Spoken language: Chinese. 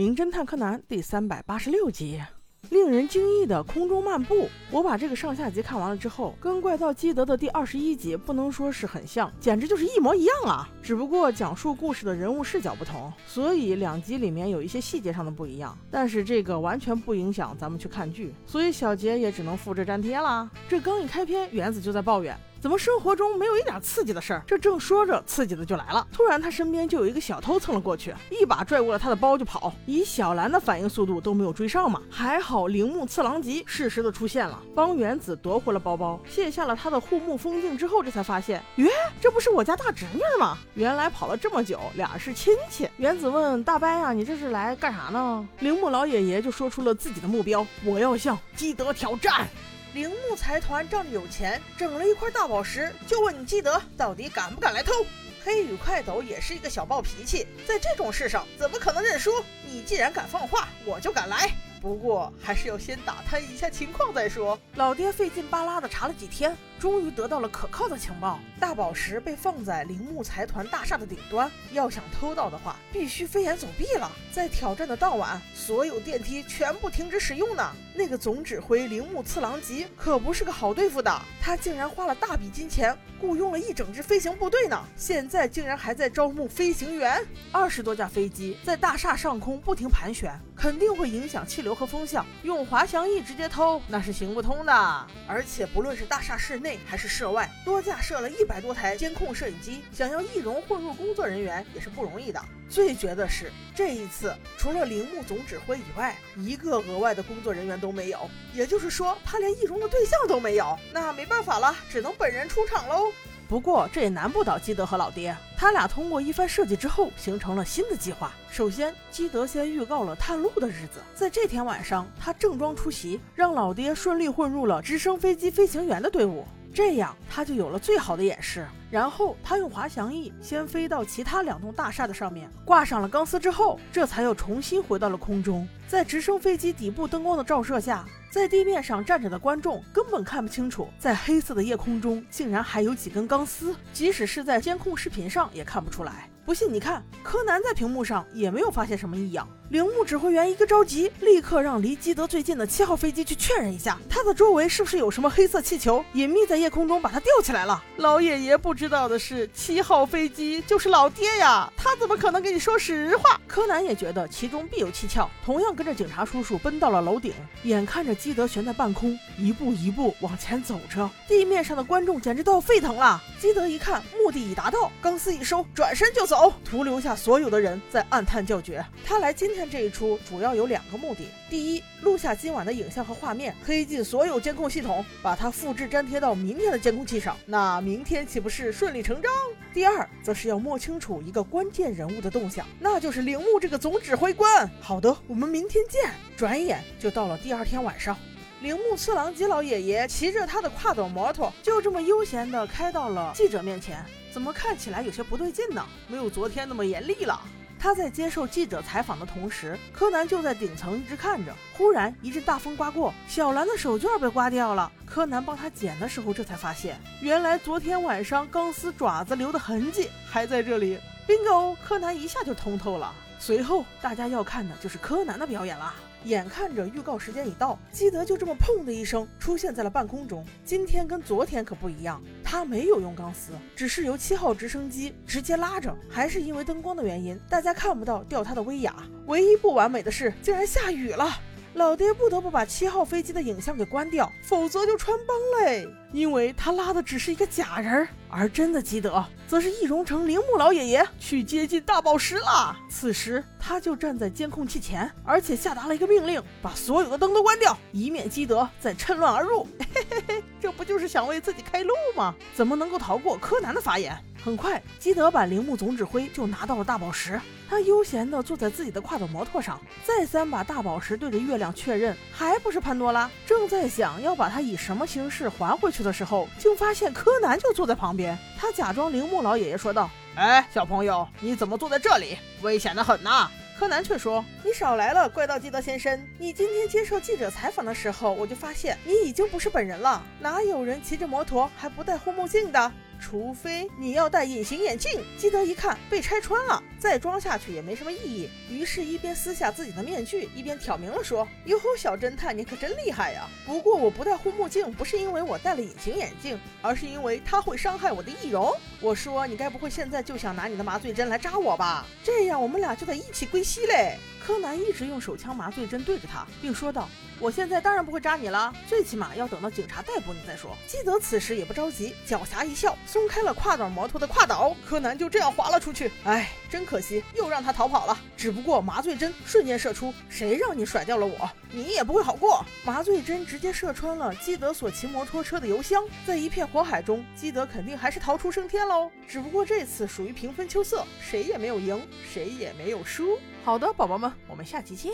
名侦探柯南第三百八十六集，令人惊异的空中漫步。我把这个上下集看完了之后，跟怪盗基德的第二十一集不能说是很像，简直就是一模一样啊！只不过讲述故事的人物视角不同，所以两集里面有一些细节上的不一样。但是这个完全不影响咱们去看剧，所以小杰也只能复制粘贴啦。这刚一开篇，原子就在抱怨。怎么生活中没有一点刺激的事儿？这正说着，刺激的就来了。突然，他身边就有一个小偷蹭了过去，一把拽过了他的包就跑。以小兰的反应速度都没有追上嘛。还好铃木次郎吉适时的出现了，帮原子夺回了包包，卸下了他的护目风镜之后，这才发现，耶，这不是我家大侄女吗？原来跑了这么久，俩是亲戚。原子问大伯呀，你这是来干啥呢？铃木老爷爷就说出了自己的目标，我要向基德挑战。铃木财团仗着有钱，整了一块大宝石，就问你基德到底敢不敢来偷？黑羽快斗也是一个小暴脾气，在这种事上怎么可能认输？你既然敢放话，我就敢来。不过还是要先打探一下情况再说。老爹费劲巴拉的查了几天。终于得到了可靠的情报，大宝石被放在铃木财团大厦的顶端。要想偷到的话，必须飞檐走壁了。在挑战的当晚，所有电梯全部停止使用呢。那个总指挥铃木次郎吉可不是个好对付的，他竟然花了大笔金钱雇佣了一整支飞行部队呢。现在竟然还在招募飞行员，二十多架飞机在大厦上空不停盘旋，肯定会影响气流和风向。用滑翔翼直接偷那是行不通的，而且不论是大厦室内。还是涉外，多架设了一百多台监控摄影机，想要易容混入工作人员也是不容易的。最绝的是，这一次除了铃木总指挥以外，一个额外的工作人员都没有，也就是说，他连易容的对象都没有。那没办法了，只能本人出场喽。不过这也难不倒基德和老爹，他俩通过一番设计之后，形成了新的计划。首先，基德先预告了探路的日子，在这天晚上，他正装出席，让老爹顺利混入了直升飞机飞行员的队伍。这样他就有了最好的演示。然后他用滑翔翼先飞到其他两栋大厦的上面，挂上了钢丝之后，这才又重新回到了空中。在直升飞机底部灯光的照射下，在地面上站着的观众根本看不清楚，在黑色的夜空中竟然还有几根钢丝，即使是在监控视频上也看不出来。不信你看，柯南在屏幕上也没有发现什么异样。铃木指挥员一个着急，立刻让离基德最近的七号飞机去确认一下，它的周围是不是有什么黑色气球隐秘在夜空中把它吊起来了。老爷爷不知道的是，七号飞机就是老爹呀，他怎么可能跟你说实话？柯南也觉得其中必有蹊跷，同样跟着警察叔叔奔到了楼顶，眼看着基德悬在半空，一步一步往前走着，地面上的观众简直都要沸腾了。基德一看目的已达到，钢丝一收，转身就走，徒留下所有的人在暗叹叫绝。他来今天。这一出主要有两个目的：第一，录下今晚的影像和画面，黑进所有监控系统，把它复制粘贴到明天的监控器上，那明天岂不是顺理成章？第二，则是要摸清楚一个关键人物的动向，那就是铃木这个总指挥官。好的，我们明天见。转眼就到了第二天晚上，铃木次郎吉老爷爷骑着他的跨斗摩托，就这么悠闲地开到了记者面前。怎么看起来有些不对劲呢？没有昨天那么严厉了。他在接受记者采访的同时，柯南就在顶层一直看着。忽然一阵大风刮过，小兰的手绢被刮掉了。柯南帮他捡的时候，这才发现，原来昨天晚上钢丝爪子留的痕迹还在这里。bingo，柯南一下就通透了。随后大家要看的就是柯南的表演啦。眼看着预告时间已到，基德就这么砰的一声出现在了半空中。今天跟昨天可不一样，他没有用钢丝，只是由七号直升机直接拉着。还是因为灯光的原因，大家看不到吊他的威亚。唯一不完美的是，竟然下雨了。老爹不得不把七号飞机的影像给关掉，否则就穿帮嘞。因为他拉的只是一个假人，而真的基德则是易容成铃木老爷爷去接近大宝石了。此时他就站在监控器前，而且下达了一个命令，把所有的灯都关掉，以免基德再趁乱而入。嘿嘿嘿，想为自己开路吗？怎么能够逃过柯南的法眼？很快，基德版铃木总指挥就拿到了大宝石。他悠闲地坐在自己的跨斗摩托上，再三把大宝石对着月亮确认，还不是潘多拉。正在想要把它以什么形式还回去的时候，竟发现柯南就坐在旁边。他假装铃木老爷爷说道：“哎，小朋友，你怎么坐在这里？危险的很呐！”柯南却说：“你少来了，怪盗基德先生。你今天接受记者采访的时候，我就发现你已经不是本人了。哪有人骑着摩托还不戴护目镜的？”除非你要戴隐形眼镜。基德一看被拆穿了，再装下去也没什么意义，于是，一边撕下自己的面具，一边挑明了说：“哟，小侦探，你可真厉害呀！不过我不戴护目镜，不是因为我戴了隐形眼镜，而是因为它会伤害我的易容。我说，你该不会现在就想拿你的麻醉针来扎我吧？这样我们俩就得一起归西嘞。”柯南一直用手枪麻醉针对着他，并说道：“我现在当然不会扎你了，最起码要等到警察逮捕你再说。”基德此时也不着急，狡黠一笑，松开了跨挡摩托的跨导，柯南就这样滑了出去。哎，真可惜，又让他逃跑了。只不过麻醉针瞬间射出，谁让你甩掉了我，你也不会好过。麻醉针直接射穿了基德所骑摩托车的油箱，在一片火海中，基德肯定还是逃出升天喽。只不过这次属于平分秋色，谁也没有赢，谁也没有输。好的，宝宝们，我们下期见。